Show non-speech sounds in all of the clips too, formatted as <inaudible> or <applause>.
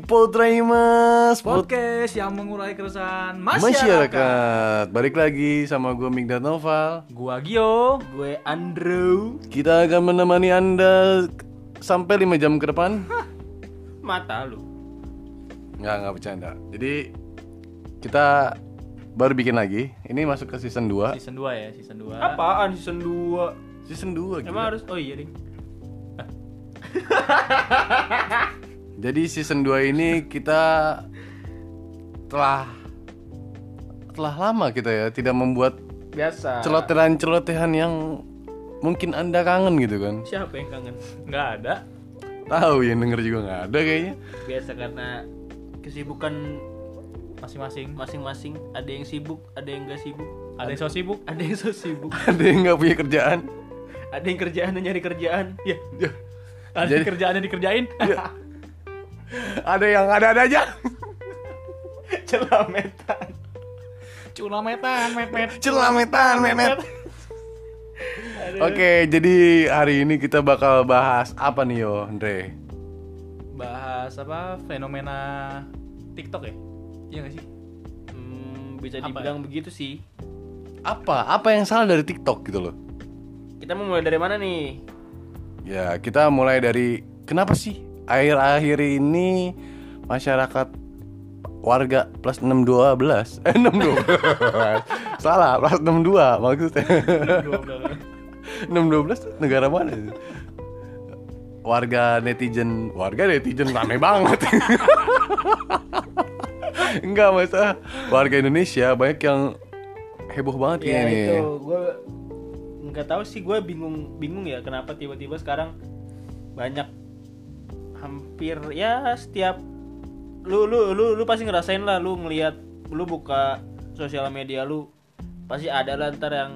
Potraimas Podcast yang mengurai keresahan masyarakat. Masyarakat. Balik lagi sama gue Migdat Noval. Gua Gio. Gue Andrew. Kita akan menemani anda sampai 5 jam ke depan. Mata lu. Nggak, nggak bercanda. Jadi kita baru bikin lagi. Ini masuk ke season 2 Season 2 ya, season 2. Apaan season 2 Season 2 Emang harus Oh iya ding <laughs> Jadi season 2 ini kita telah telah lama kita ya tidak membuat Biasa. celotehan-celotehan yang mungkin anda kangen gitu kan? Siapa yang kangen? Nggak ada. Tahu yang denger juga nggak ada kayaknya. Biasa karena Kesibukan Masing-masing. masing-masing. Ada yang sibuk Ada yang gak sibuk. Ada yang so sibuk, Ada yang so sibuk. <laughs> Ada yang nggak punya kerjaan? Ada yang kerjaan dan nyari kerjaan. Ya Ya, ada Jadi- kerjaannya dikerjain. <laughs> Ada yang ada-ada aja Celametan Culametan, met-met. Celametan memet Oke jadi hari ini kita bakal bahas apa nih yo Andre Bahas apa? Fenomena TikTok ya? Iya gak sih? hmm, Bisa Apa dibilang begitu sih Apa? Apa yang salah dari TikTok gitu loh Kita mau mulai dari mana nih Ya kita mulai dari Kenapa sih akhir-akhir ini Masyarakat warga plus 612 Eh 612 <laughs> Salah plus 62 maksudnya. 612 negara mana itu? Warga netizen. Warga netizen rame banget. <laughs> Enggak masa Warga Indonesia banyak yang Heboh banget Ya nih itu. Gue nggak tahu sih gue bingung bingung ya kenapa tiba-tiba sekarang banyak hampir ya setiap lu lu lu lu pasti ngerasain lah lu ngelihat lu buka sosial media lu pasti ada lah ntar yang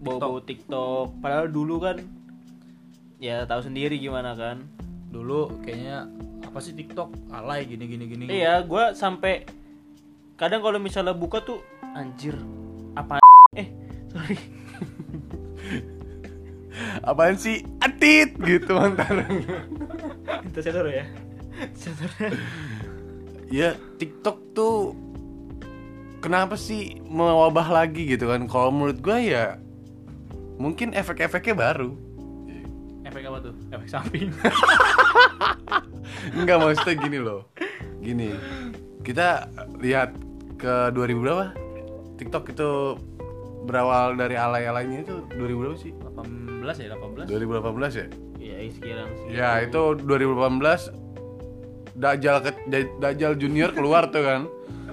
bau-bau TikTok. padahal dulu kan ya tahu sendiri gimana kan. Dulu kayaknya apa sih TikTok? Alay gini gini gini. iya gue sampai kadang kalau misalnya buka tuh anjir apa eh sorry. Apaan sih? Atit gitu mantan <laughs> itu sensor ya sensor Ya TikTok tuh Kenapa sih mewabah lagi gitu kan Kalau menurut gue ya Mungkin efek-efeknya baru Efek apa tuh? Efek samping. <laughs> Enggak maksudnya gini loh Gini Kita lihat ke 2000 berapa TikTok itu berawal dari alay-alaynya itu 2000 berapa sih? 18 ya, 18. 2018 ya? Ya sekarang sih. Ya itu 2018 Dajjal ke, Dajjal Junior keluar tuh kan.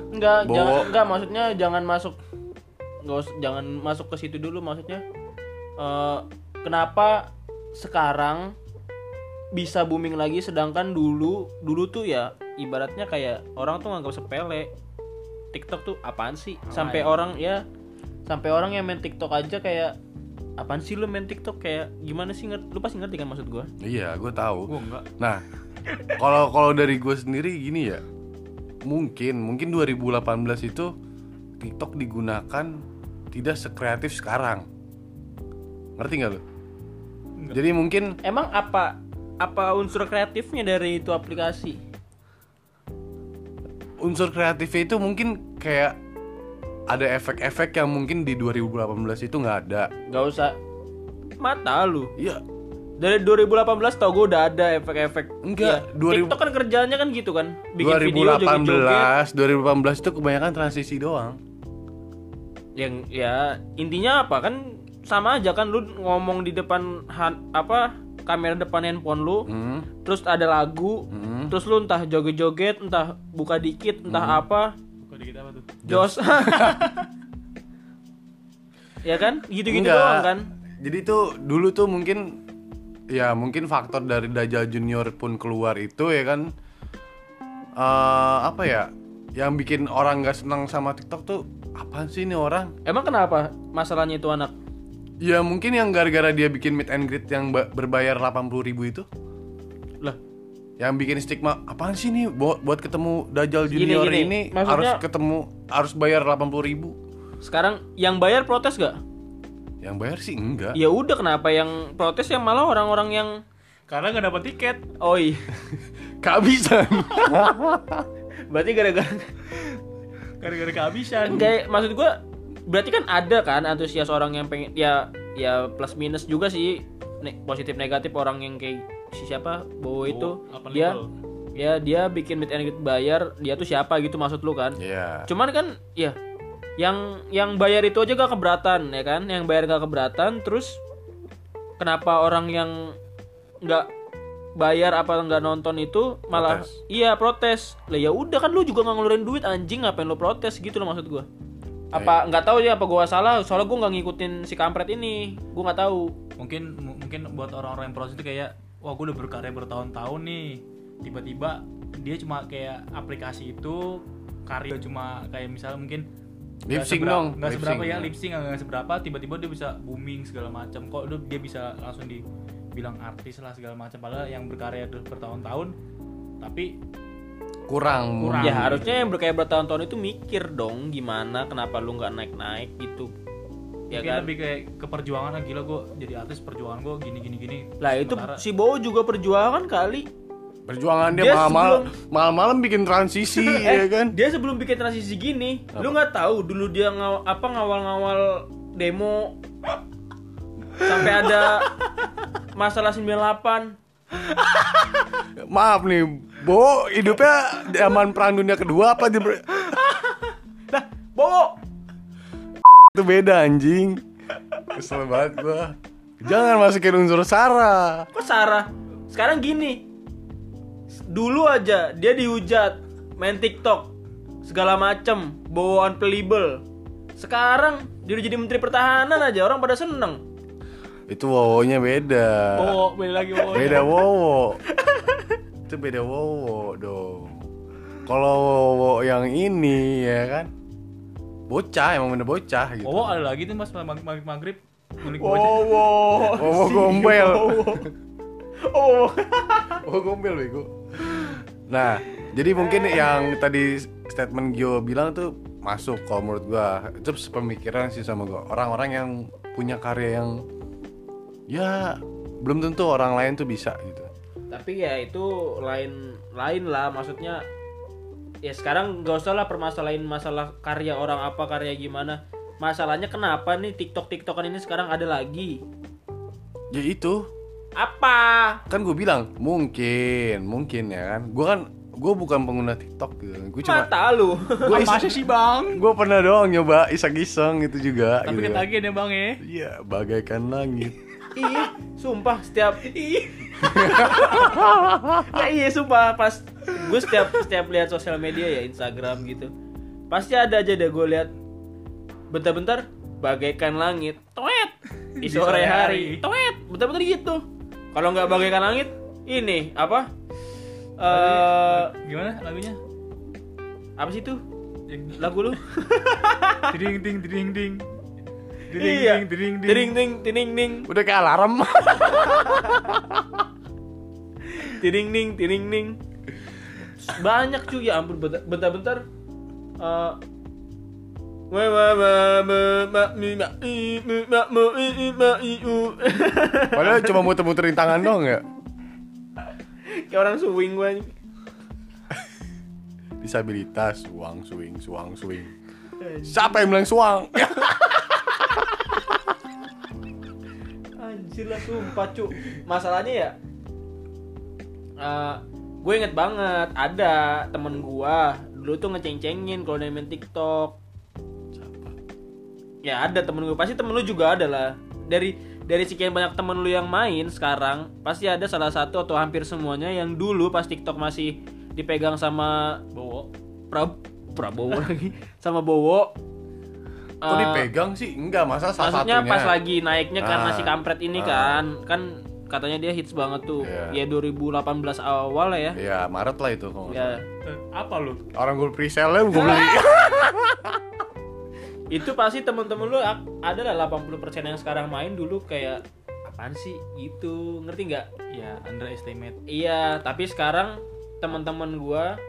Enggak jangan enggak maksudnya jangan masuk nggak usah- jangan masuk ke situ dulu maksudnya eh, kenapa sekarang bisa booming lagi sedangkan dulu dulu tuh ya ibaratnya kayak orang tuh nganggap sepele. TikTok tuh apaan sih? Sampai orang ya sampai orang yang main TikTok aja kayak apaan sih lu main TikTok kayak gimana sih ngerti lu pasti ngerti kan maksud gua Iya gue tahu Gua enggak. Nah, kalau kalau dari gue sendiri gini ya, mungkin mungkin 2018 itu TikTok digunakan tidak sekreatif sekarang. Ngerti nggak lo? Jadi mungkin emang apa apa unsur kreatifnya dari itu aplikasi unsur kreatifnya itu mungkin kayak ada efek-efek yang mungkin di 2018 itu nggak ada. Gak usah mata lu. Iya, Dari 2018 tau gue udah ada efek-efek. Enggak, Ya, 2000 TikTok kan kerjaannya kan gitu kan. Bikin video joget-joget. 2018, 2018 itu kebanyakan transisi doang. Yang ya intinya apa kan sama aja kan lu ngomong di depan han- apa kamera depan handphone lu, Hmm. terus ada lagu, Hmm. terus lu entah joget-joget, entah buka dikit, entah apa, Kok dikit apa tuh? jos. <laughs> ya kan? Gitu-gitu doang kan. Jadi tuh dulu tuh mungkin ya mungkin faktor dari Dajjal Junior pun keluar itu ya kan eh apa ya yang bikin orang nggak senang sama TikTok tuh apaan sih ini orang? Emang kenapa masalahnya itu anak? Ya mungkin yang gara-gara dia bikin meet and greet yang ba- berbayar 80.000 ribu itu Lah, yang bikin stigma apaan sih nih buat buat ketemu Dajjal Gini, Junior gini, ini maksudnya- harus ketemu harus bayar 80.000 ribu sekarang yang bayar protes gak? yang bayar sih enggak Ya udah kenapa yang protes yang malah orang-orang yang Karena nggak dapat tiket. oh iya <laughs> kehabisan <laughs> berarti gara-gara Gara-gara kehabisan. kayak maksud gua berarti kan ada kan antusias orang yang pengen ya ya plus minus juga sih ne- positif negatif orang yang kayak si siapa? Bowo itu. Apa dia ya dia bikin meet and greet bayar dia tuh siapa gitu maksud lu kan? Iya. Cuman kan ya yang yang bayar itu aja gak keberatan ya kan? Yang bayar gak keberatan terus kenapa orang yang nggak bayar apa nggak nonton itu malah Protes. iya protes. Lah ya udah kan lu juga nggak ngeluarin duit anjing ngapain lu protes gitu loh maksud gua. Apa nggak tahu ya apa gua salah? Soalnya gua nggak ngikutin si kampret ini. Gua nggak tahu. Mungkin mu- mungkin buat orang-orang yang proses itu kayak wah gue udah berkarya bertahun-tahun nih. Tiba-tiba dia cuma kayak aplikasi itu karya cuma kayak misalnya mungkin Lip nggak sync sebera- dong, nggak seberapa ya lip sync nggak seberapa tiba-tiba dia bisa booming segala macam. Kok udah dia bisa langsung dibilang artis lah segala macam. Padahal yang berkarya udah bertahun-tahun tapi kurang. Kurang. ya harusnya yang berkayak bertahun-tahun itu mikir dong gimana kenapa lu nggak naik-naik gitu ya mungkin kan? lebih kayak ke perjuangan ah, gila gue jadi artis perjuangan gue gini gini gini. Lah itu Sementara- si Bowo juga perjuangan kali. Perjuangan dia, Dia malam sebelum- malam bikin transisi <laughs> ya kan? Dia sebelum bikin transisi gini, lu nggak tahu dulu dia ngaw apa ngawal-ngawal demo sampai ada masalah 98. maaf nih Bo hidupnya zaman perang dunia kedua apa di Lah, itu beda anjing kesel banget gua jangan masukin unsur sara kok Sarah? Sekarang gini. Dulu aja dia dihujat main TikTok segala macem, Bowo unplayable. Sekarang dia udah jadi menteri pertahanan aja orang pada seneng. itu wowonya beda oh beda lagi oh beda wowo itu beda wowo dong kalau wowo yang ini ya kan bocah emang bener bocah gitu. Oh ada lagi tuh mas mag maghrib maghrib unik gua aja. Bowo. wowo gombel. Oh. <laughs> wowo. Gombel bego. Nah jadi mungkin yang tadi statement Gio bilang tuh masuk kalau menurut gua. Itu sepemikiran sih sama gua. Orang-orang yang punya karya yang ya belum tentu orang lain tuh bisa gitu. Tapi ya itu lain lain lah maksudnya ya sekarang gak usah lah permasalahin masalah karya orang apa karya gimana. Masalahnya kenapa nih tiktok tiktokan ini sekarang ada lagi? Ya itu. Apa? Kan gue bilang mungkin mungkin ya kan. Gue kan gue bukan pengguna TikTok gitu gue cuma mata lu. Gue apa sih bang? gue pernah doang nyoba iseng-iseng gitu juga tapi gitu. lagi ya bang ya? Iya bagaikan langit. Ih sumpah setiap ih ya iya sumpah. Pas gue setiap setiap lihat sosial media ya Instagram gitu pasti ada aja deh gue lihat bentar-bentar bagaikan langit toet di sore hari. toet bentar-bentar gitu. Kalau nggak bagaikan langit ini apa? Eh gimana lagunya? Apa sih itu? Yang- lagu lu? <laughs> Ding ding ding. Ding iya. ding ding ding. Ting ting ting ting udah kayak alarm <laughs> ting ting ting ting banyak cuy ya ampun bentar- bentar-bentar Eh, wa wa wa ma ma mi ma i mi ma mo i i ma i u. <laughs> Padahal cuma muter-muterin tangan doang ya? Kayak orang swing gue <laughs> disabilitas suang swing suang swing. Siapa yang bilang suang? <laughs> Anjir lah sumpah cu Masalahnya ya eh, Gue inget banget Ada temen gua Dulu tuh ngeceng-cengin kalau main tiktok. Ya ada temen gue Pasti temen lu juga ada lah. Dari dari sekian banyak temen lu yang main sekarang Pasti ada salah satu atau hampir semuanya Yang dulu pas tiktok masih dipegang sama Bowo. Pra, Prabowo <laughs> lagi. Sama Bowo. Kok Eh, dipegang sih? Enggak masa salah Maksudnya satunya? pas lagi naiknya karena Ah. si kampret ini Ah. kan. Kan katanya dia hits banget tuh. Iya. Ya 2018 awal lah ya. ya Maret lah itu kalau nggak Ya Eh, apa lu orang gue presale gue beli <laughs> itu pasti temen-temen lu ada lah 80% yang sekarang main dulu kayak apaan sih gitu ngerti nggak? ya underestimate Iya tapi sekarang teman-teman gua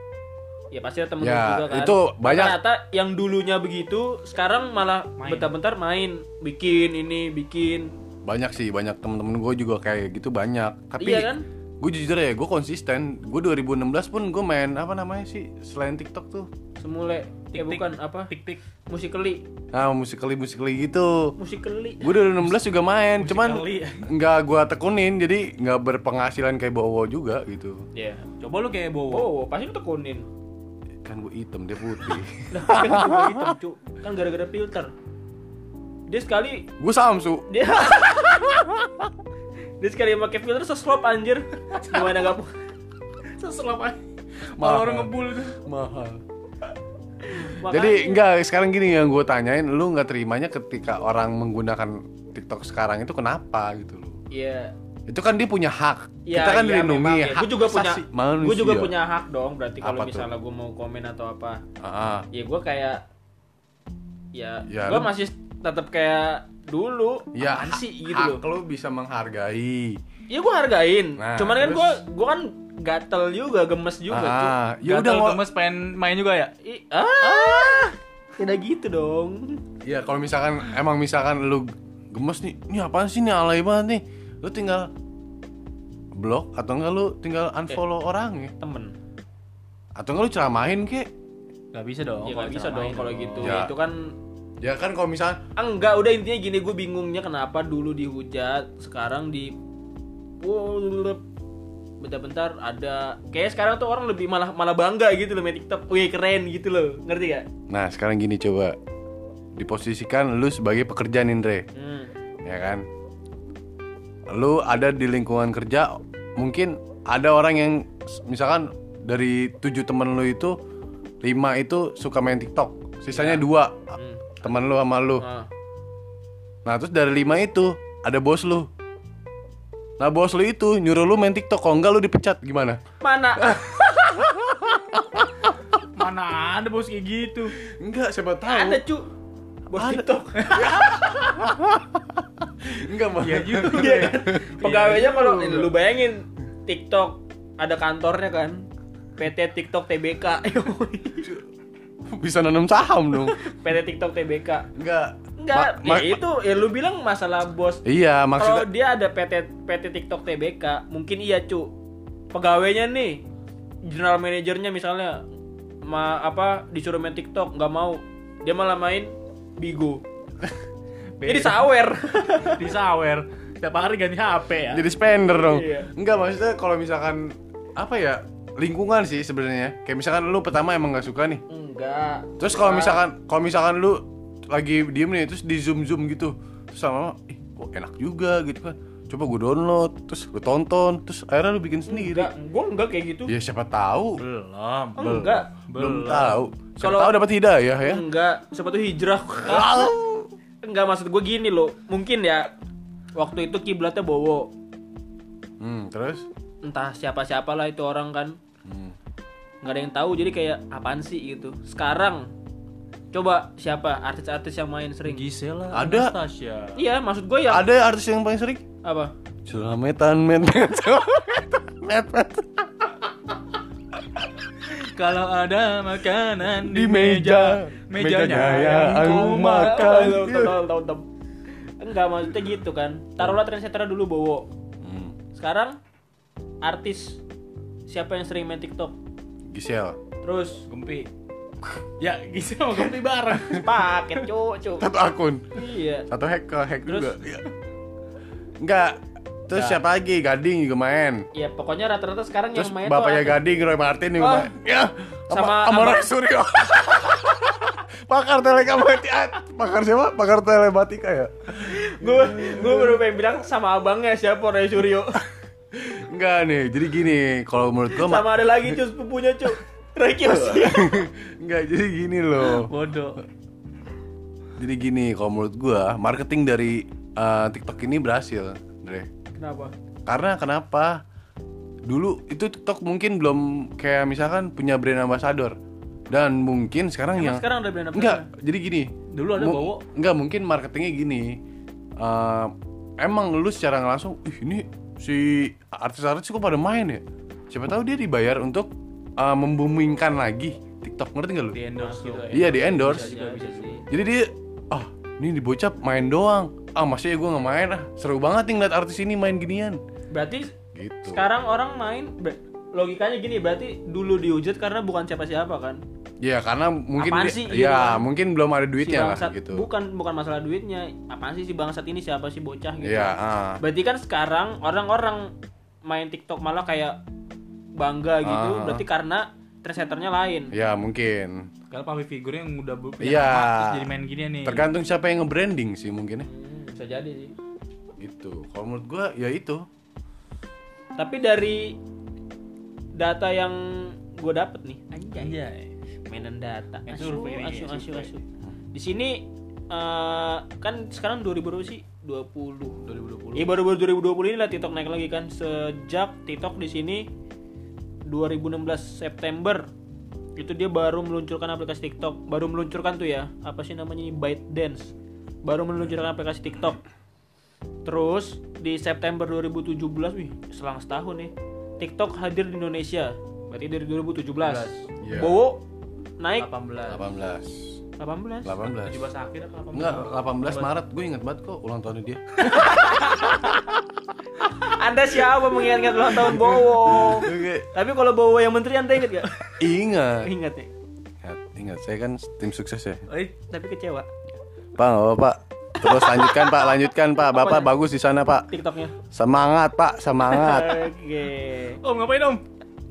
ya pasti ada temen lu Ya, juga kan. itu banyak- Ternyata yang dulunya begitu sekarang malah Main. bentar-bentar main bikin ini bikin banyak sih banyak temen-temen gue juga kayak gitu banyak tapi iya kan? gue jujur ya gue konsisten gue 2016 pun gue main apa namanya sih selain TikTok tuh Semule Tik, ya tik. bukan apa? tik tik Musikali. nah musikali musikali gitu Musikali. gue 2016 juga main cuman nggak gue tekunin jadi nggak berpenghasilan kayak Bowo juga gitu Ya. coba lu kayak bowo Oh, pasti lu tekunin. kan gue hitam dia putih <laughs> kan juga hitam, cu. Kan gara-gara filter. Dia sekali gue Samsu dia <laughs> <laughs> dia sekali pakai filter seslop anjir. Gimana gak seselap aja Mahal. Kalau orang ngebul tuh mahal Makanya- Jadi enggak sekarang gini yang gue tanyain lu nggak terimanya ketika orang menggunakan TikTok sekarang itu kenapa gitu loh. Iya. Itu kan dia punya hak. Ya, Kita kan iya, dilindungi memang ya. hak Gue juga punya gue juga punya hak dong berarti kalau misalnya gue mau komen atau apa. Ah, Ya gue kayak ya, Ya, gue masih tetap kayak dulu. ya Apaan sih gitu hak loh. lu bisa menghargai. Ya gue hargain. Nah, Cuman kan terus? gue gue kan gatel juga, gemes juga, ah, ya udah Gatel nggak- gemes pengen main juga ya Ih, ah, tidak gitu dong. Ya kalau misalkan emang misalkan lu gemes nih, ini apaan sih nih alay banget nih. Lu tinggal blok atau enggak lu tinggal unfollow orang ya. Temen. Atau enggak lu ceramahin kek. Gak bisa dong ya nggak bisa dong kalau gitu. Ya. Itu kan Ya kan kalau misalkan Ah, enggak udah intinya gini gue bingungnya kenapa dulu dihujat sekarang di bentar-bentar ada kayak sekarang tuh orang lebih malah malah bangga gitu loh main TikTok. Wih keren gitu loh ngerti gak? Nah sekarang gini coba. Diposisikan lu sebagai pekerja Indre Hmm. Ya kan? Lu ada di lingkungan kerja Mungkin ada orang yang Misalkan dari tujuh temen lu itu lima itu suka main TikTok Sisanya dua. Hmm. Temen lu sama lu Ah. Nah terus dari lima itu Ada bos lu Nah bos lu itu nyuruh lu main TikTok Kalau enggak lu dipecat gimana? Mana? <laughs> mana ada bos kayak gitu Enggak siapa tahu ada cu bos Ada. TikTok. <laughs> Enggak mah Iya juga Iya ya. kan? Pegawainya kalau lu bayangin TikTok ada kantornya kan. PT TikTok TBK. <laughs> <laughs> Bisa nanam saham dong <laughs> PT TikTok TBK. Enggak Enggak, Ma- ma- ya itu ya lu bilang masalah bos Iya Kalau maksudnya dia ada PT PT TikTok TBK, mungkin iya cu. Pegawainya nih, general manajernya misalnya, ma apa disuruh main TikTok nggak mau, dia malah main Bigo. <laughs> Jadi sawer. di sawer tiap hari ganti HP ya jadi spender dong. Iya. Enggak maksudnya kalau misalkan apa ya lingkungan sih sebenarnya. Kayak misalkan lu pertama emang nggak suka nih. Enggak. Terus kalau misalkan kalau misalkan lu lagi diem nih terus di zoom zoom gitu terus sama ih kok enak juga gitu kan coba gue download terus gue tonton terus akhirnya lu bikin sendiri enggak, gua enggak kayak gitu. ya siapa tahu belum Enggak. belum tahu siapa Kalau- tahu dapat hidayah ya Enggak, siapa tuh hijrah. <laughs> enggak maksud gue gini loh. Mungkin ya waktu itu kiblatnya Bowo. hmm, terus Entah siapa-siapa lah itu orang kan. Hmm. Nggak ada yang tahu jadi kayak apaan sih gitu. Sekarang coba siapa artis-artis yang main sering? Gisela Ada. Anastasia? Iya maksud gue ya. Ada artis yang paling sering? Apa? Selametan men. <laughs> Kalau ada makanan Di meja, mejanya yang aku makan. Enggak maksudnya gitu kan. Taruhlah trendsetter dulu bowo. Hmm, sekarang artis. Siapa yang sering main TikTok Gisel. Terus Gempi. <laughs> Ya Gisela sama Gempi bareng. <laughs> Paket cucu satu akun. Iya. Satu hack ke hack Terus? juga. Iya. enggak terus Enggak. siapa lagi? Gading juga main. Ya pokoknya rata-rata sekarang terus yang main bapaknya tuh Gading Roy Martin juga Oh. main. Ya sama Sama- Roy Suryo. <laughs> Pakar telekomunikasi pakar siapa? Pakar telematika ya? Gue gue baru pengen bilang sama abangnya siapa Ray Suryo enggak nih jadi gini kalau menurut gua ma- sama ada lagi cuy sepupunya cuy Ray Kiyoshi enggak <laughs> jadi gini loh. Bodoh. Jadi gini kalau menurut gua marketing dari eh, TikTok ini berhasil Dre. Kenapa? Karena kenapa? Dulu itu TikTok mungkin belum kayak misalkan punya brand ambassador. Dan mungkin sekarang Emang yang sekarang ada brand enggak jadi gini. Dulu ada Bowo. enggak mungkin marketingnya gini. Eh, emang lu secara langsung ih ini si artis-artis kok pada main ya? Siapa tahu dia dibayar untuk eh, membumingkan lagi TikTok. Ngerti nggak lu? Di endorse gitu ya. Iya di endorse. Bisa bisa sih jadi dia ah ini di bocap main doang. Ah masih ya gue nggak main? Ah seru banget nih ngeliat artis ini main ginian. Berarti gitu. Sekarang orang main logikanya gini berarti dulu dihujat karena bukan siapa-siapa kan. Ya karena mungkin Apaan sih ya kan? mungkin belum ada Si duitnya lah bangsat gitu bukan bukan masalah duitnya. Apaan sih si bangsat ini siapa sih bocah gitu. Iya, ah. Berarti kan sekarang orang-orang main TikTok malah kayak bangga gitu. Ah. Berarti karena trendsetternya lain. ya mungkin Kalau public figure yang udah Iya. nama, terus jadi main gini nih. tergantung siapa yang nge-branding sih mungkin ya Hmm, bisa jadi sih. gitu kalau menurut gua ya itu Tapi dari data yang gue dapet nih, anjay, Anjay. Mainan data, asu, asu, asu, asu. Di sini eh, kan sekarang 2000 berapa sih? 20. 2020. Iya baru baru 2020 ini lah TikTok naik lagi kan sejak TikTok di sini 2016 September itu dia baru meluncurkan aplikasi TikTok baru meluncurkan tuh ya apa sih namanya ini ByteDance baru meluncurkan aplikasi TikTok terus di September 2017 wih selang setahun nih TikTok hadir di Indonesia berarti dari 2017 Iya. Bowo naik? 18. 18 18 18 17 akhir apa? 18? Enggak, 18 Maret. Gue inget banget kok ulang tahunnya dia. <laughs> Anda siapa mengingat-ingat ulang tahun Bowo? Oke. tapi kalau Bowo yang menteri Anda inget gak? Ingat. Ingat ya? Ingat, ingat, saya kan tim sukses ya. Eh, tapi kecewa. Pak, nggak apa Pak. Terus lanjutkan Pak, lanjutkan Pak. Bapak bagus di sana Pak. TikToknya. Semangat Pak, semangat. Oke. Om ngapain om?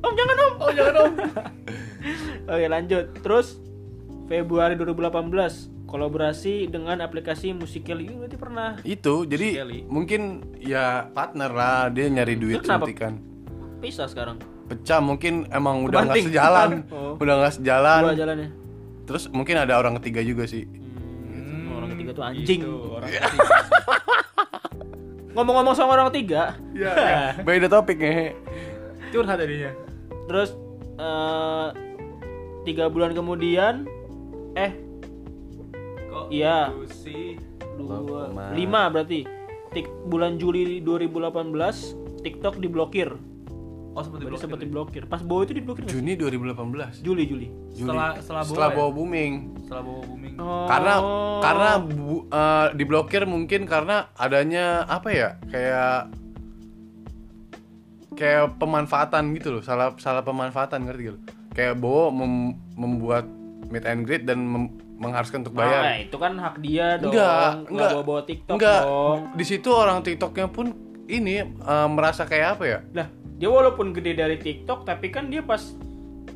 Om jangan om. Om jangan om. <laughs> Oke lanjut. Terus Februari 2018 kolaborasi dengan aplikasi Musical.ly berarti pernah. Itu, jadi Sekali. mungkin ya partner lah Dia nyari duit suntikan Pisah sekarang. Pecah mungkin emang udah nggak sejalan <laughs> Oh. Udah nggak sejalan Dua jalannya. Terus mungkin ada orang ketiga juga sih Hmm, orang ketiga tuh anjing. Gitu, orang <laughs> Ngomong-ngomong sama orang ketiga. Iya, Beda topik ngehe curhat tadinya. Terus eh, tiga bulan kemudian, eh Kok Iya. gitu dua lima berarti. Tik, bulan Juli 2018 TikTok diblokir. Oh seperti Berarti blokir. sempat diblokir. Pas Bowo itu diblokir? Juni 2018 Juli Juli. Juli. Setelah setelah bawa, Setelah ya? bawa booming Setelah bawa booming. Oh. karena karena bu- eh, diblokir mungkin karena adanya apa ya kayak kayak pemanfaatan gitu loh salah salah pemanfaatan ngerti gitu kayak Bowo mem- membuat meet and greet dan mem- mengharuskan untuk bayar itu kan hak dia dong. enggak Nggak enggak bawa-bawa TikTok enggak dong. di situ orang TikToknya pun ini eh, merasa kayak apa ya Lah, dia walaupun gede dari TikTok tapi kan dia pas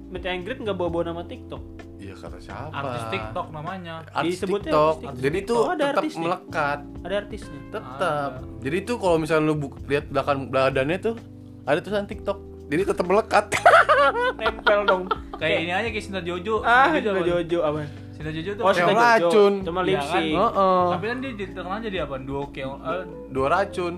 meet and greet nggak bawa-bawa nama TikTok. iya kata siapa Artis TikTok namanya. artis Disebutnya TikTok artis TikTok. jadi itu Oh, ada tetap artisnya. melekat Ada artisnya. tetap jadi itu kalau misalnya lu lihat belakang badannya tuh ada tulisan TikTok jadi tetap melekat <laughs> Nempel dong. Kayak ini aja kayak Sinta Jojo. Ah, Sinta Jojo, apa? Jojo apa? Sinta Jojo tuh. Oh, Sinta Jojo. racun. Cuma Iya lip kan? sync. Heeh. Tapi kan dia terkenal jadi apa? Duo keong. eh, dua racun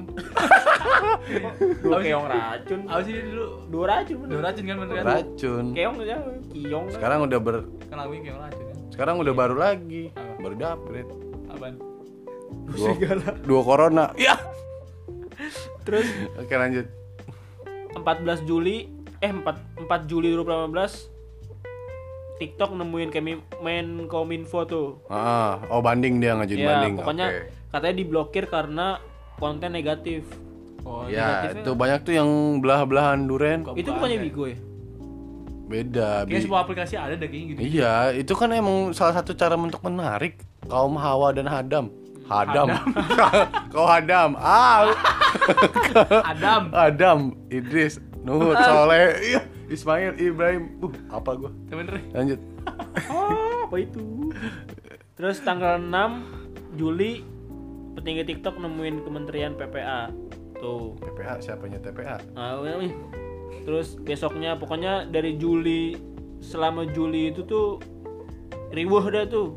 <laughs> Dua keong racun. apa sih dulu? Dua racun bener. Duo racun kan bener dua kan? racun Keong aja, kiong. sekarang udah ber Kan lagunya keong racun kan? sekarang udah baru lagi baru dapet Apaan? dua, dua corona ya <laughs> Terus oke lanjut 14 Juli eh 4 4 Juli 2018 TikTok nemuin kemi main kominfo tuh. ah oh banding dia ngajuin Ya, banding pokoknya Oke. katanya diblokir karena konten negatif. Oh, ya negatifnya- itu banyak tuh yang belah-belahan duren Kok itu bukan bukannya ya? Bigo ya? beda Kayaknya Bi. sebuah aplikasi ada deh kayaknya gitu. iya itu kan emang salah satu cara untuk menarik kaum Hawa dan Hadam Hadam <laughs> kau Hadam ah Adam. Adam Idris Nuhud <laughs> Soleh iya Ismail Ibrahim uh apa gua Temen Re. lanjut <laughs> Oh, apa itu? Terus tanggal 6 Juli petinggi TikTok nemuin Kementerian PPA. Tuh. TPA siapanya TPA Nah, udah nih. Terus besoknya pokoknya dari Juli selama Juli itu tuh riwuh dah tuh.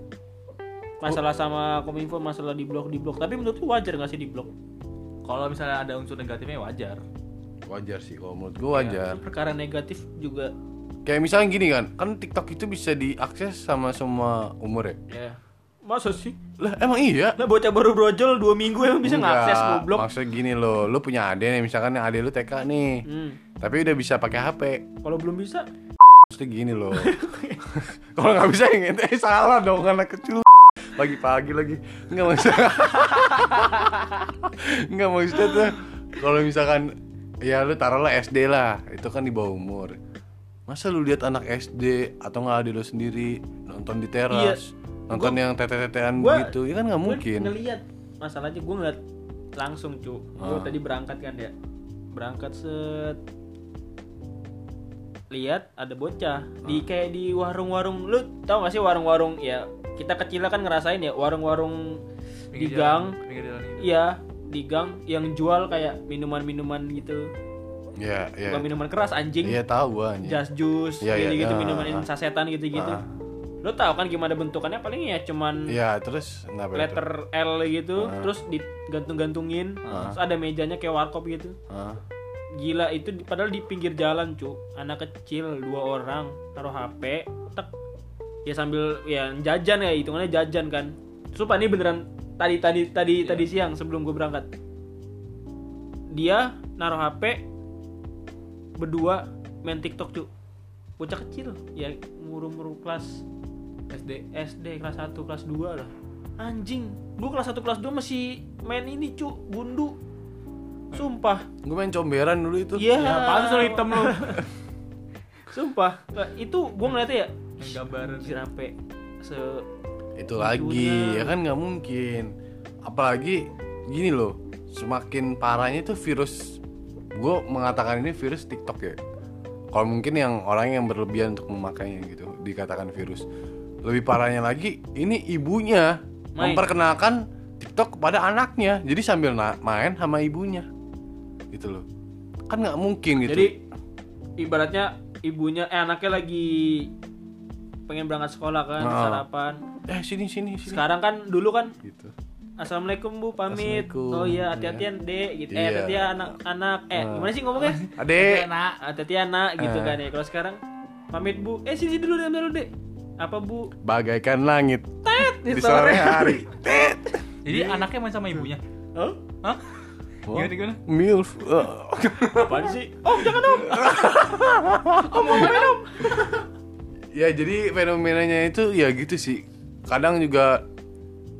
Masalah sama Kominfo, masalah di blok di blok. Tapi menurut lu wajar gak sih di blok? Kalau misalnya ada unsur negatifnya wajar. wajar sih kalau menurut gua wajar Perkara negatif juga kayak misalnya gini kan kan TikTok itu bisa diakses sama semua umur ya ya. Masa sih? lah emang iya Lah bocah baru brojol 2 minggu emang bisa Enggak, ngakses goblok. maksudnya gini loh lu punya ade nih misalkan yang ade lu TK nih Hmm. tapi udah bisa pakai HP Kalau belum bisa, maksudnya gini loh <laughs> kalau nggak bisa yang eh, salah dong anak kecil pagi-pagi lagi. Nggak maksudnya. <laughs> Nggak maksudnya tuh kalau misalkan ya lu taruhlah SD lah. Itu kan di bawah umur. Masa lu lihat anak SD atau nggak adik lu sendiri nonton di teras nonton yang tete-tetean Gua- gitu ya kan nggak Gua mungkin. ngeliat masalahnya gue ngeliat langsung cu. Gue Ah. tadi berangkat kan ya. Berangkat set lihat ada bocah di kayak di warung-warung. Lu tau gak sih warung-warung? Ya kita kecil kan ngerasain ya warung-warung di gang. iya di gang yang jual kayak minuman-minuman gitu. Ya ya bukan minuman keras anjing. Iya tahu gua anjing. jas jus Iya, iya, gitu gitu ah, minuman ah. sasetan gitu gitu Ah. lu tau kan gimana bentukannya? Paling ya cuman ya terus kenapa itu? letter L gitu Ah. terus digantung-gantungin terus ada mejanya kayak warkop gitu. Ah. Gila itu padahal di pinggir jalan cu. Anak kecil dua orang taruh HP tek. Ya sambil ya jajan ya hitungannya jajan kan. Sumpah ini beneran tadi tadi tadi Iya. tadi siang sebelum gue berangkat. Dia naruh HP berdua main TikTok cu. Bocah kecil ya umur-umur kelas SD SD kelas 1 kelas 2 lah. Anjing gue kelas 1 kelas 2 masih main ini cu gundu sumpah. Gue main comberan dulu itu. Iya. ya pantas lu hitam lu? <laughs> Sumpah, Nah, itu gue ngeliatnya ya gambaran sampai se itu lagi ya kan nggak mungkin. Apalagi gini loh semakin parahnya itu virus gue mengatakan ini virus TikTok ya. Kalau mungkin yang orang yang berlebihan untuk memakainya gitu dikatakan virus. Lebih parahnya lagi ini ibunya Main. memperkenalkan TikTok kepada anaknya. Jadi sambil na- main sama ibunya gitu loh kan nggak mungkin gitu Jadi ibaratnya ibunya eh anaknya lagi pengen berangkat sekolah kan Ah. sarapan. eh sini sini sini Sekarang kan dulu kan gitu Assalamualaikum Bu pamit. Assalamualaikum. Oh iya hati-hatian Dek gitu. Eh Iya. hati-hati ya anak-anak. Eh Ah. gimana sih ngomongnya? adek nak Hati-hati anak gitu kan ya. Kalau sekarang pamit Bu. Eh sini sini dulu deh dulu Dek. Apa Bu? bagaikan langit Di di sore hari <laughs> jadi anaknya main sama ibunya Hah? hah Wah. gimana gimana milf Eh. Apaan sih? Oh jangan om. Ya jadi fenomenanya itu ya gitu sih. Kadang juga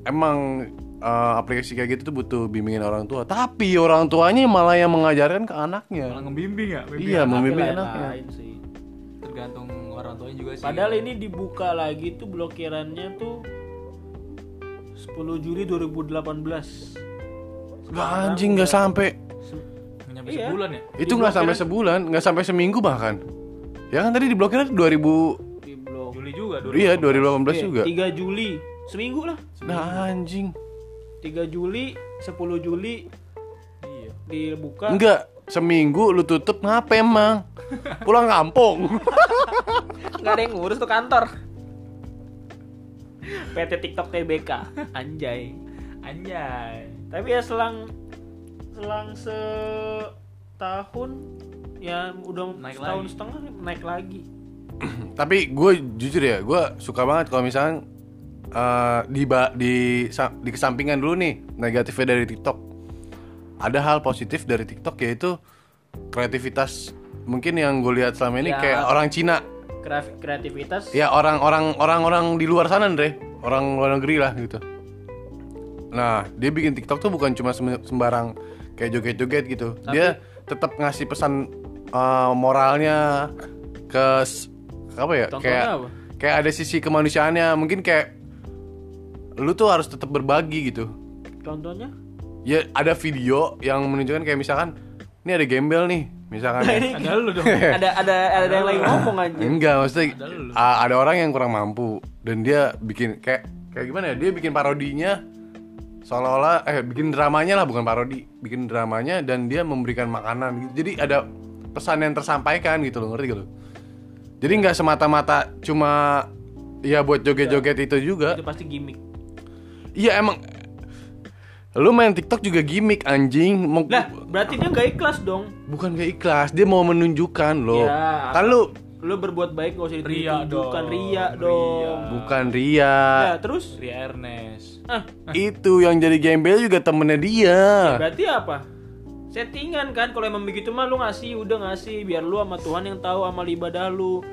emang eh, aplikasi kayak gitu tuh butuh bimbingan orang tua. Tapi orang tuanya malah yang mengajarkan ke anaknya. malah ngembimbing ya Bimbing Iya, anak. membimbing lain- anaknya. lain sih. tergantung orang tuanya juga sih Padahal ini dibuka lagi tuh blokirannya tuh 10 Juli 2018. Gak anjing nggak sampai. Nyampe Iya. sebulan ya Itu nggak sampai sebulan, nggak sampai seminggu bahkan. Ya kan tadi diblokir 2000 Di blok. Juli juga Iya 2018 juga. 3 Juli. Seminggu lah. Nah anjing. 3 Juli, 10 Juli iya dibuka. Enggak, seminggu lu tutup ngapa emang? <laughs> Pulang kampung. Nggak ada yang ngurus tuh kantor. PT TikTok TBK. Anjay. anjay Tapi ya selang selang setahun ya udah Naik setahun lagi. setengah naik lagi. <clears throat> Tapi gue jujur ya, gue suka banget kalau misalnya eh, di ba- di di kesampingan dulu nih negatifnya dari TikTok. Ada hal positif dari TikTok yaitu kreativitas mungkin yang gue lihat selama ini Ya. kayak orang Cina. Kreativitas Ya orang-orang orang-orang di luar sana Andre, orang luar negeri lah gitu. Nah, dia bikin TikTok tuh bukan cuma sem- sembarang kayak joget-joget gitu. Dia tetap ngasih pesan eh, moralnya ke apa ya? Contohnya kayak apa? kayak ada sisi kemanusiaannya. Mungkin kayak lu tuh harus tetap berbagi gitu. contohnya Ya ada video yang menunjukkan kayak misalkan ini ada gembel nih, misalkan. ya. ada lu dong <laughs> ada ada ada yang lagi ngomong aja. Enggak, maksudnya Ada lu. ada orang yang kurang mampu dan dia bikin kayak kayak gimana ya? Dia bikin parodinya seolah-olah eh bikin dramanya lah bukan parodi, bikin dramanya dan dia memberikan makanan gitu. Jadi ada pesan yang tersampaikan gitu loh, ngerti lo? Jadi nggak semata-mata cuma ya buat joget-joget itu juga. Itu pasti gimmick. Iya emang lu main TikTok juga gimmick anjing. Mau- Lah, berarti dia nggak ikhlas dong. bukan gak ikhlas, dia mau menunjukkan loh. Ya, kan lu Lu berbuat baik gak usah Ria ditunjukkan dong. ria Ria. dong. bukan Ria. Ya, terus Ria Ernest ah, itu yang jadi gembel juga temennya dia berarti apa? Settingan kan kalau emang begitu mah lu ngasih udah ngasih biar lu sama Tuhan yang tahu amal ibadah lu.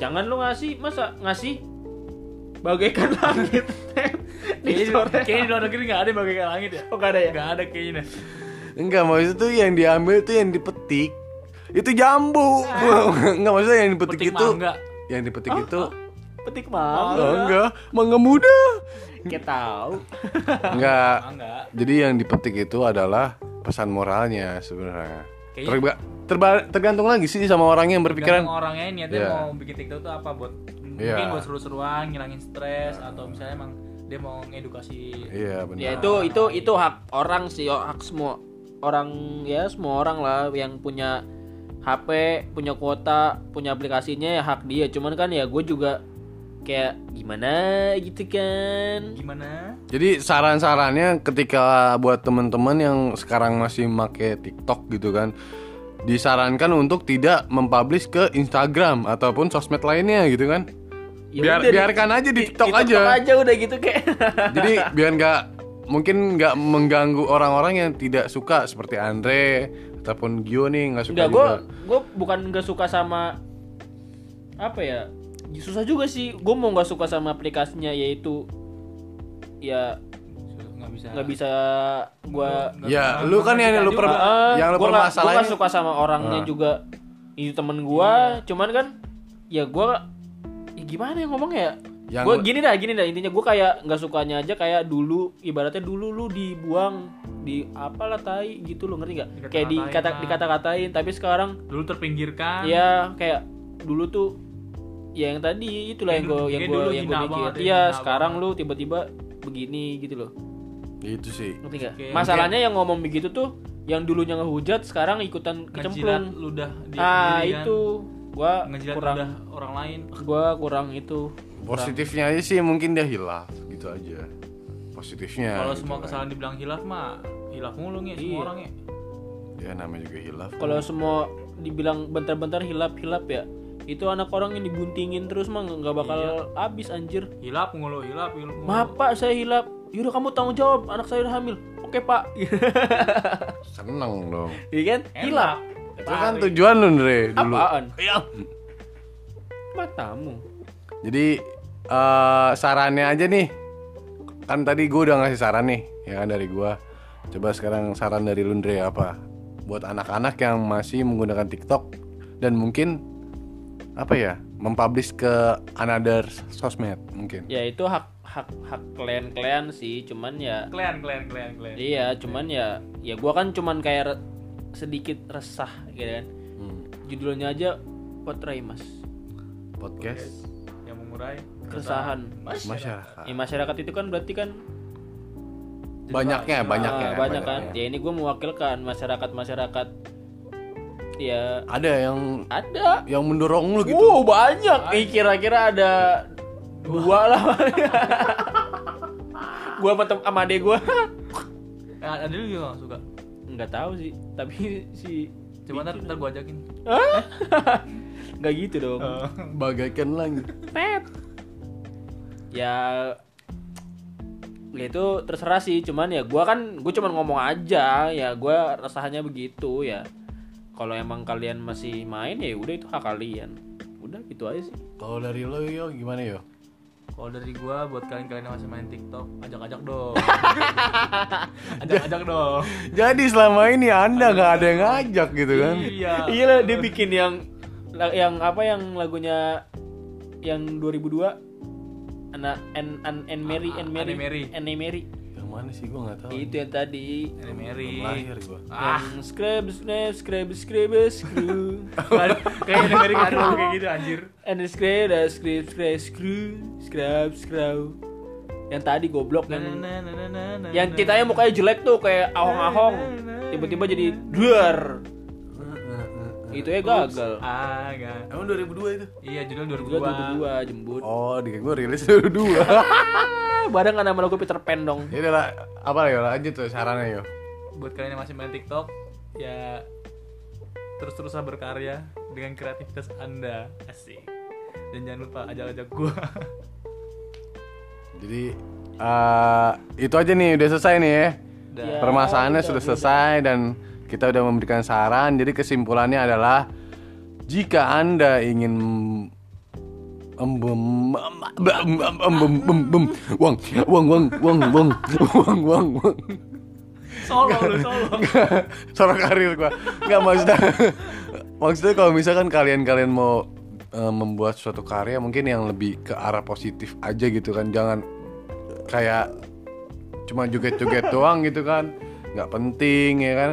Jangan lu ngasih masa ngasih bagaikan <laughs> langit di kayaknya, sore. kayaknya di luar negeri nggak ada yang bagai kayak langit ya Oh, nggak ada ya? nggak ada kayaknya enggak maksud tuh yang diambil tuh yang dipet dipetik itu jambu. <laughs> Enggak maksudnya yang dipetik Petik itu mangga. yang dipetik itu Petik oh, mangga. enggak, mangga muda. Kayak tahu. Enggak. Mangga. Jadi yang dipetik itu adalah pesan moralnya sebenarnya. Terba- terba- tergantung lagi sih sama orang yang berpikiran Tergantung orangnya niatnya Iya. mau bikin TikTok tuh apa buat mungkin Iya. buat seru-seruan, ngilangin stres atau misalnya emang dia mau ngedukasi Iya benar. Ya itu itu itu hak orang sih, hak semua orang ya semua orang lah yang punya HP, punya kuota, punya aplikasinya ya hak dia. Cuman kan ya gue juga kayak gimana gitu kan. gimana? Jadi saran-sarannya ketika buat teman-teman yang sekarang masih make TikTok gitu kan disarankan untuk tidak mempublish ke Instagram ataupun sosmed lainnya gitu kan. Ya Biar udah, di- biarkan aja di TikTok di aja. aja udah gitu kayak. <laughs> Jadi biar nggak mungkin nggak mengganggu orang-orang yang tidak suka seperti Andre ataupun Gio nih nggak suka Enggak, gue juga. gue bukan nggak suka sama apa ya susah juga sih. Gue mau nggak suka sama aplikasinya yaitu ya nggak bisa. nggak bisa gue Ya, lu kan yang lu per- Ah, yang lu permasalahin- gua nggak suka sama orangnya Ah. juga. Itu temen gua cuman kan ya gua ya gimana ya ngomong ya Yang- gua gini dah gini dah. Intinya gua kayak nggak sukanya aja kayak dulu. Ibaratnya dulu lu dibuang di apalah tai gitu lo ngerti nggak? Kayak di Dikata-katain kata lah. dikata-katain. Tapi sekarang dulu terpinggirkan. Ya kayak dulu tuh ya yang tadi itulah yang Yang gue dulu- yang gue dulu yang gue mikir ya, iya sekarang banget. lu tiba-tiba begini gitu loh. Itu sih. ngerti nggak? Oke. masalahnya yang ngomong begitu tuh yang dulunya ngehujat sekarang ikutan kecemplung. ludah dia ah kan. itu gua ngejilat kurang ludah orang lain gua kurang itu Positifnya aja sih mungkin dia hilaf gitu aja. Positifnya. kalau gitu semua kan. kesalahan dibilang hilaf mah hilaf mulu nih semua Iya. orang ya Ya namanya juga hilaf. kalau semua dibilang bentar-bentar hilap-hilap ya itu anak orang yang dibuntingin terus mah nggak bakal Iya. habis anjir hilaf mulu hilaf hilaf mulu. maaf pak saya hilap yaudah kamu tanggung jawab anak saya udah hamil oke pak Seneng dong. iya kan hilap Itu kan tujuan lu Andre dulu. apaan Iya. matamu Jadi eh sarannya aja nih. Kan tadi gue udah ngasih saran nih, ya kan dari gua. Coba sekarang saran dari lu apa? Buat anak-anak yang masih menggunakan TikTok dan mungkin apa ya? Mempublish ke another sosmed mungkin. ya itu hak hak hak kalian kalian sih cuman ya kalian kalian kalian kalian iya cuman ya ya gua kan cuman kayak sedikit resah gitu kan. Hmm. judulnya aja potray mas. Podcast. Yang mengurai keresahan. masyarakat. ya, masyarakat itu kan berarti kan Banyaknya, banyaknya, ah, banyak kan? Banyaknya. ya ini gue mewakilkan masyarakat masyarakat ya. Ada yang ada. yang mendorong lu gitu. Wow banyak. Nih kira-kira ada dua. lah. <laughs> Gua sama sama adek gua. <laughs> Eh, ada lu juga nggak suka nggak tahu sih tapi <laughs> si coba ntar ntar gua ajakin. <laughs> Nggak gitu dong. Bagaikan langit. pet ya ya itu terserah sih cuman ya gua kan gue cuman ngomong aja ya gua rasanya begitu ya. Kalau emang kalian masih main ya udah itu hak kalian. Udah gitu aja sih. Kalau dari lo yo gimana yo? Kalau dari gua buat kalian-kalian yang masih main TikTok ajak-ajak dong. <laughs> Ajak-ajak dong. Jadi selama ini anda nggak ada yang ngajak gitu kan? iya. Iya lah dia bikin yang yang apa yang lagunya yang 2002 anak and and and Mary Ah, and Mary. Anne Mary. Mary mana sih? Gue nggak tahu. itu yang tadi. Mary. Belum lahir gue. ah. Yang scrub scrub scrub scrub screw. Kayak Mary kan kayak gitu anjir. And the scrub the scrub scrub screw scrub scrub yang tadi goblok yang yang kitanya mukanya jelek tuh kayak ahong-ahong. Tiba-tiba jadi duar itu ya gagal. Ah enggak Emang 2002 itu? iya judul Gua 2002 2002 jembut. Oh, di gue rilis 2002. <laughs> bareng kan nama lagu Peter Pan dong ya udah lah, apa yo lanjut tuh sarannya yo. buat kalian yang masih main TikTok ya terus-teruslah berkarya dengan kreativitas anda asik dan jangan lupa ajak-ajak gua <laughs> Jadi eh itu aja nih udah selesai nih ya. Ya, Permasalahannya udah, sudah udah. selesai dan kita udah memberikan saran. Jadi kesimpulannya adalah jika anda ingin embem embem embem embem wang wang wang wang wang wang wang wang solo lu solo <laughs> Solo karir gua. Enggak maksudnya. <laughs> maksudnya kalau misalkan kalian-kalian mau eh, membuat suatu karya mungkin yang lebih ke arah positif aja gitu kan. Jangan kayak cuma joget-joget <laughs> doang gitu kan. nggak penting ya kan.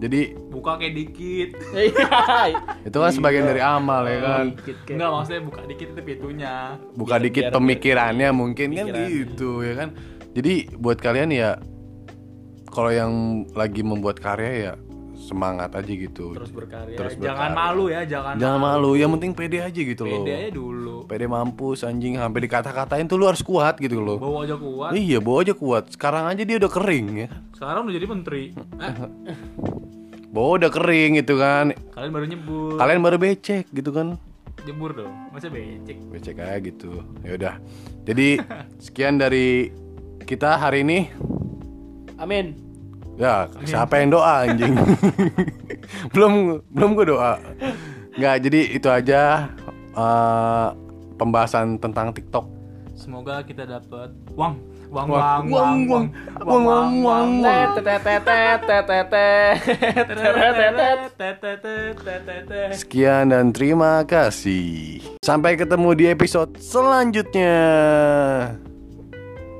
Jadi buka kayak dikit <laughs> Iya. itu kan sebagian dari amal ya kan. Dikit kayak- Enggak maksudnya buka dikit itu pintunya Buka Biar- dikit biar- pemikirannya mungkin kan gitu ya kan. Jadi buat kalian ya kalau yang lagi membuat karya ya semangat aja gitu. terus berkarya Terus jangan berkarya. malu ya jangan Jangan malu, yang penting pede aja gitu loh. pede aja dulu Pede mampus anjing sampai dikata-katain tuh lu harus kuat gitu loh. bawa aja kuat Iya, bawa aja kuat. Sekarang aja dia udah kering ya. sekarang udah jadi menteri eh, Bawa udah kering gitu kan. kalian baru nyebur Kalian baru becek gitu kan. jebur dong masa becek Becek aja gitu. Ya udah. Jadi <laughs> sekian dari kita hari ini. Amin. Ya, iya. siapa yang doa anjing? <laughs> belum belum gue doa. Nggak, jadi itu aja uh, pembahasan tentang TikTok. Semoga kita dapat uang Uang uang uang uang uang uang uang uang Sekian dan terima kasih. Sampai ketemu di episode selanjutnya.